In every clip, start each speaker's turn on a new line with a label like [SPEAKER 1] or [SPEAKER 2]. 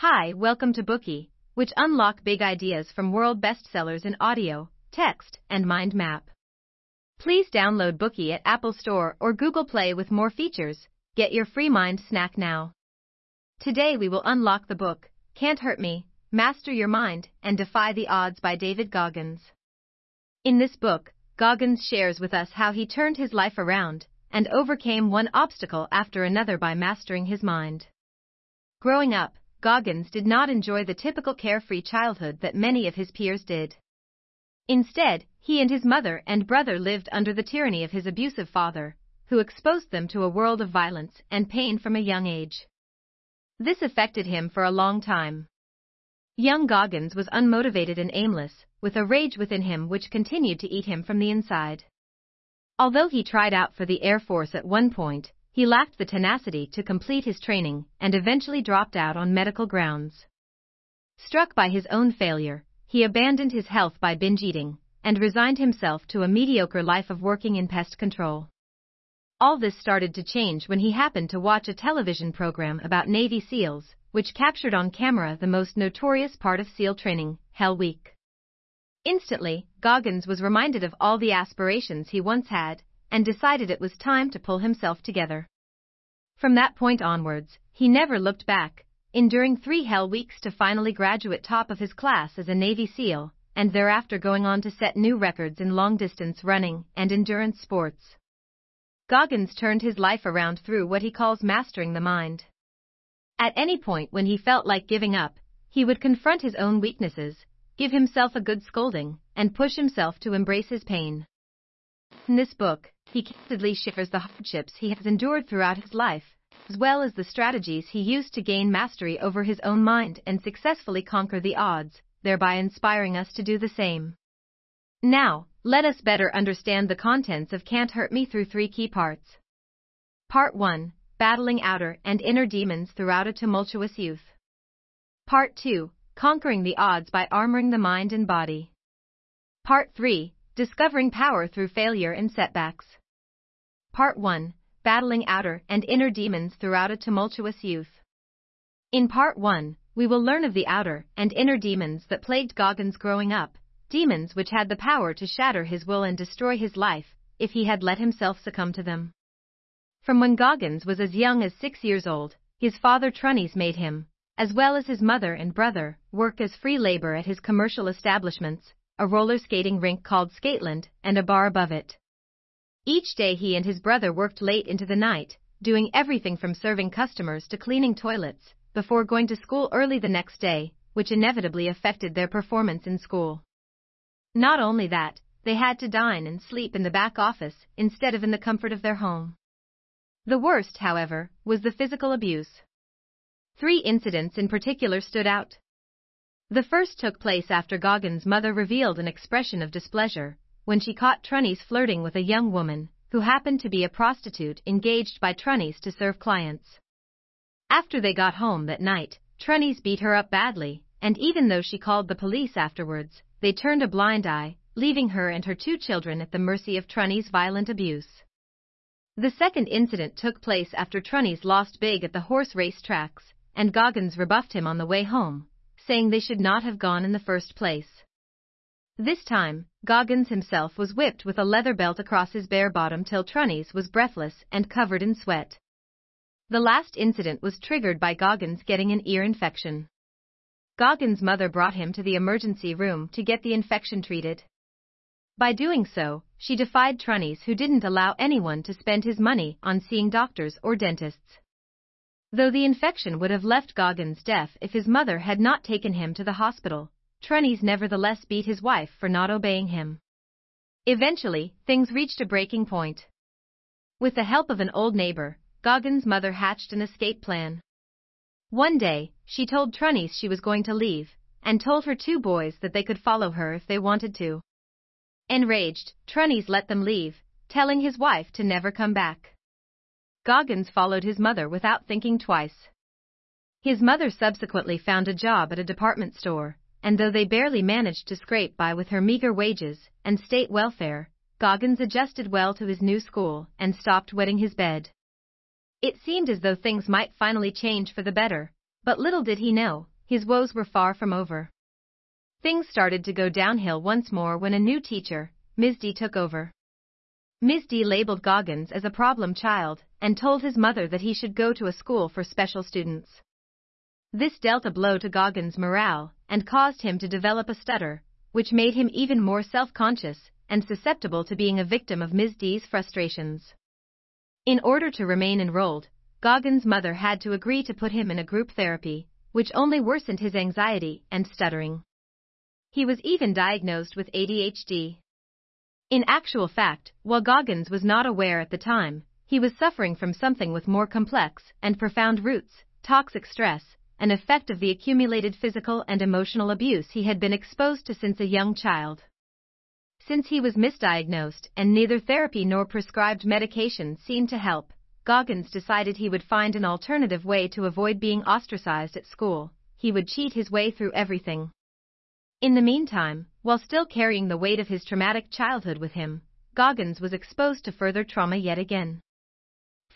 [SPEAKER 1] Hi, welcome to Bookey, which unlock big ideas from world bestsellers in audio, text, and mind map. Please download Bookey at Apple Store or Google Play with more features. Get your free mind snack now. Today we will unlock the book, Can't Hurt Me, Master Your Mind, and Defy the Odds by David Goggins. In this book, Goggins shares with us how he turned his life around and overcame one obstacle after another by mastering his mind. Growing up, Goggins did not enjoy the typical carefree childhood that many of his peers did. Instead, he and his mother and brother lived under the tyranny of his abusive father, who exposed them to a world of violence and pain from a young age. This affected him for a long time. Young Goggins was unmotivated and aimless, with a rage within him which continued to eat him from the inside. Although he tried out for the Air Force at one point, he lacked the tenacity to complete his training and eventually dropped out on medical grounds. Struck by his own failure, he abandoned his health by binge eating and resigned himself to a mediocre life of working in pest control. All this started to change when he happened to watch a television program about Navy SEALs, which captured on camera the most notorious part of SEAL training, Hell Week. Instantly, Goggins was reminded of all the aspirations he once had and decided it was time to pull himself together. From that point onwards, he never looked back, enduring three hell weeks to finally graduate top of his class as a Navy SEAL, and thereafter going on to set new records in long distance running and endurance sports. Goggins turned his life around through what he calls mastering the mind. At any point when he felt like giving up, he would confront his own weaknesses, give himself a good scolding, and push himself to embrace his pain. In this book, he candidly shares the hardships he has endured throughout his life, as well as the strategies he used to gain mastery over his own mind and successfully conquer the odds, thereby inspiring us to do the same. Now, let us better understand the contents of Can't Hurt Me through three key parts. Part 1 Battling Outer and Inner Demons Throughout a Tumultuous Youth. Part 2 Conquering the Odds by Armoring the Mind and Body. Part 3 Discovering Power Through Failure and Setbacks. Part 1 Battling Outer and Inner Demons Throughout a Tumultuous Youth. In Part 1, we will learn of the outer and inner demons that plagued Goggins growing up, demons which had the power to shatter his will and destroy his life if he had let himself succumb to them. From when Goggins was as young as six years old, his father Trunnis made him, as well as his mother and brother, work as free labor at his commercial establishments, a roller skating rink called Skateland, and a bar above it. Each day he and his brother worked late into the night, doing everything from serving customers to cleaning toilets, before going to school early the next day, which inevitably affected their performance in school. Not only that, they had to dine and sleep in the back office instead of in the comfort of their home. The worst, however, was the physical abuse. Three incidents in particular stood out. The first took place after Goggins' mother revealed an expression of displeasure when she caught Trunnis flirting with a young woman who happened to be a prostitute engaged by Trunnis to serve clients. After they got home that night, Trunnis beat her up badly, and even though she called the police afterwards, they turned a blind eye, leaving her and her two children at the mercy of Trunnis' violent abuse. The second incident took place after Trunnis lost big at the horse race tracks, and Goggins rebuffed him on the way home, saying they should not have gone in the first place. This time, Goggins himself was whipped with a leather belt across his bare bottom till Trunnis was breathless and covered in sweat. The last incident was triggered by Goggins getting an ear infection. Goggins' mother brought him to the emergency room to get the infection treated. By doing so, she defied Trunnis who didn't allow anyone to spend his money on seeing doctors or dentists though the infection would have left Goggins deaf if his mother had not taken him to the hospital. Trunnis nevertheless beat his wife for not obeying him. Eventually, things reached a breaking point. With the help of an old neighbor, Goggins' mother hatched an escape plan. One day, she told Trunnis she was going to leave, and told her two boys that they could follow her if they wanted to. Enraged, Trunnis let them leave, telling his wife to never come back. Goggins followed his mother without thinking twice. His mother subsequently found a job at a department store, and though they barely managed to scrape by with her meager wages and state welfare, Goggins adjusted well to his new school and stopped wetting his bed. It seemed as though things might finally change for the better, But little did he know, his woes were far from over. Things started to go downhill once more when a new teacher, Ms. D took over. Ms. D labeled Goggins as a problem child and told his mother that he should go to a school for special students. This dealt a blow to Goggins' morale and caused him to develop a stutter, which made him even more self-conscious and susceptible to being a victim of Ms. D's frustrations. In order to remain enrolled, Goggins' mother had to agree to put him in a group therapy, which only worsened his anxiety and stuttering. He was even diagnosed with ADHD. In actual fact, while Goggins was not aware at the time, he was suffering from something with more complex and profound roots, toxic stress, an effect of the accumulated physical and emotional abuse he had been exposed to since a young child. Since he was misdiagnosed and neither therapy nor prescribed medication seemed to help, Goggins decided he would find an alternative way to avoid being ostracized at school. He would cheat his way through everything. In the meantime, while still carrying the weight of his traumatic childhood with him, Goggins was exposed to further trauma yet again.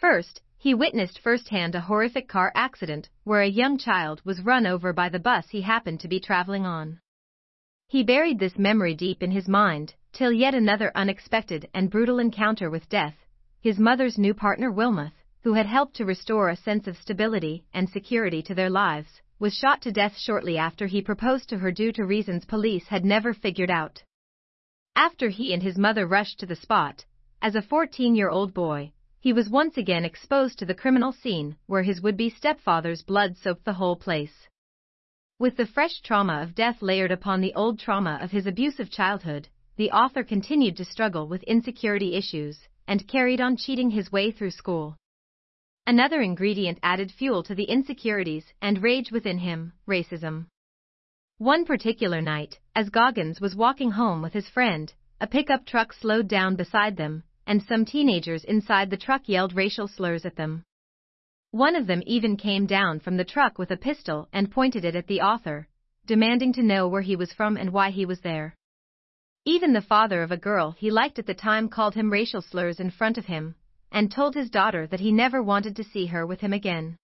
[SPEAKER 1] First, he witnessed firsthand a horrific car accident where a young child was run over by the bus he happened to be traveling on. He buried this memory deep in his mind, till yet another unexpected and brutal encounter with death, his mother's new partner Wilmoth, who had helped to restore a sense of stability and security to their lives, was shot to death shortly after he proposed to her due to reasons police had never figured out. After he and his mother rushed to the spot, as a 14 year old boy, he was once again exposed to the criminal scene where his would be stepfather's blood soaked the whole place. With the fresh trauma of death layered upon the old trauma of his abusive childhood, the author continued to struggle with insecurity issues and carried on cheating his way through school. Another ingredient added fuel to the insecurities and rage within him racism. One particular night, as Goggins was walking home with his friend, a pickup truck slowed down beside them, and some teenagers inside the truck yelled racial slurs at them. One of them even came down from the truck with a pistol and pointed it at the author, demanding to know where he was from and why he was there. Even the father of a girl he liked at the time called him racial slurs in front of him, and told his daughter that he never wanted to see her with him again.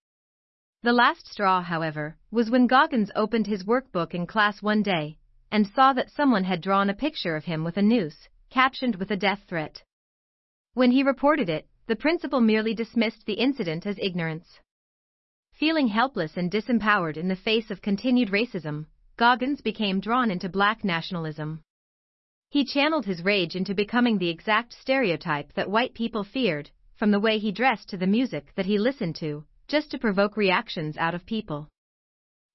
[SPEAKER 1] The last straw, however, was when Goggins opened his workbook in class one day and saw that someone had drawn a picture of him with a noose, captioned with a death threat. When he reported it, the principal merely dismissed the incident as ignorance. Feeling helpless and disempowered in the face of continued racism, Goggins became drawn into black nationalism. He channeled his rage into becoming the exact stereotype that white people feared, from the way he dressed to the music that he listened to, just to provoke reactions out of people.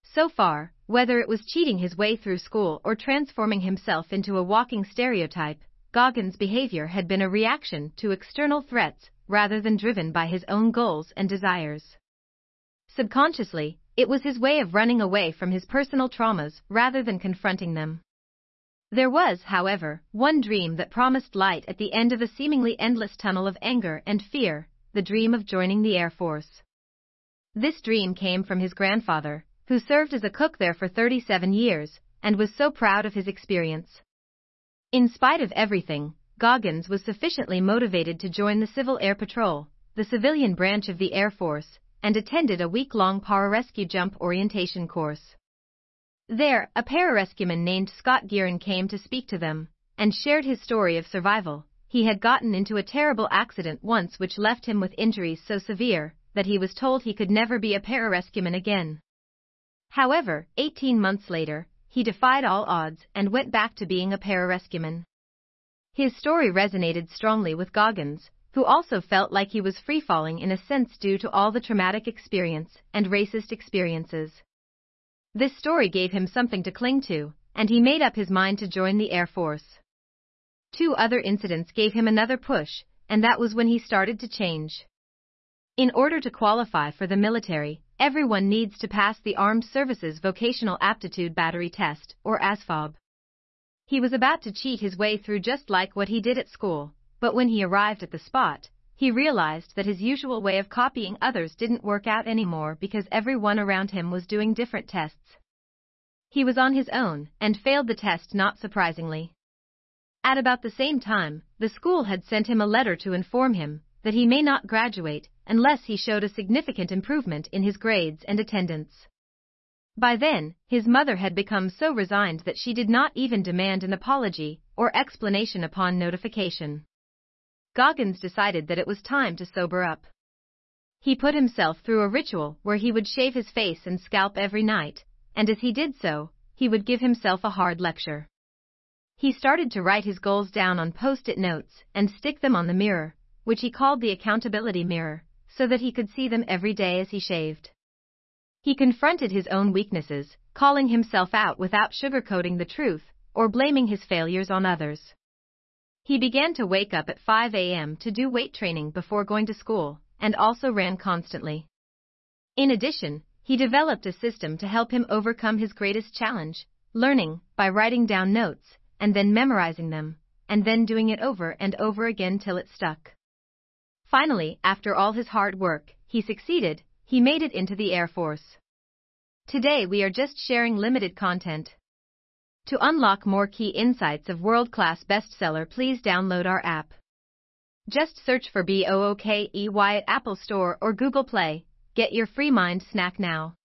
[SPEAKER 1] So far, whether it was cheating his way through school or transforming himself into a walking stereotype, Goggins' behavior had been a reaction to external threats rather than driven by his own goals and desires. Subconsciously, it was his way of running away from his personal traumas rather than confronting them. There was, however, one dream that promised light at the end of a seemingly endless tunnel of anger and fear the dream of joining the Air Force. This dream came from his grandfather, who served as a cook there for 37 years and was so proud of his experience. In spite of everything, Goggins was sufficiently motivated to join the Civil Air Patrol, the civilian branch of the Air Force, and attended a week long pararescue jump orientation course. There, a pararescueman named Scott Gearen came to speak to them and shared his story of survival. He had gotten into a terrible accident once which left him with injuries so severe that he was told he could never be a pararescueman again. However, 18 months later, he defied all odds and went back to being a pararescueman. His story resonated strongly with Goggins, who also felt like he was free falling in a sense due to all the traumatic experience and racist experiences. This story gave him something to cling to, and he made up his mind to join the Air Force. Two other incidents gave him another push, and that was when he started to change. In order to qualify for the military, everyone needs to pass the Armed Services Vocational Aptitude Battery Test, or ASVAB. He was about to cheat his way through just like what he did at school, but when he arrived at the spot, he realized that his usual way of copying others didn't work out anymore because everyone around him was doing different tests. He was on his own and failed the test not surprisingly. At about the same time, the school had sent him a letter to inform him that he may not graduate unless he showed a significant improvement in his grades and attendance. By then, his mother had become so resigned that she did not even demand an apology or explanation upon notification. Goggins decided that it was time to sober up. He put himself through a ritual where he would shave his face and scalp every night, and as he did so, he would give himself a hard lecture. He started to write his goals down on post it notes and stick them on the mirror, which he called the accountability mirror, so that he could see them every day as he shaved. He confronted his own weaknesses, calling himself out without sugarcoating the truth or blaming his failures on others. He began to wake up at 5 a.m. to do weight training before going to school, and also ran constantly. In addition, he developed a system to help him overcome his greatest challenge, learning by writing down notes and then memorizing them, and then doing it over and over again till it stuck. Finally, after all his hard work, he succeeded, he made it into the Air Force. Today we are just sharing limited content. To unlock more key insights of world-class bestseller please download our app. Just search for BOOKEY at Apple Store or Google Play. Get your free mind snack now.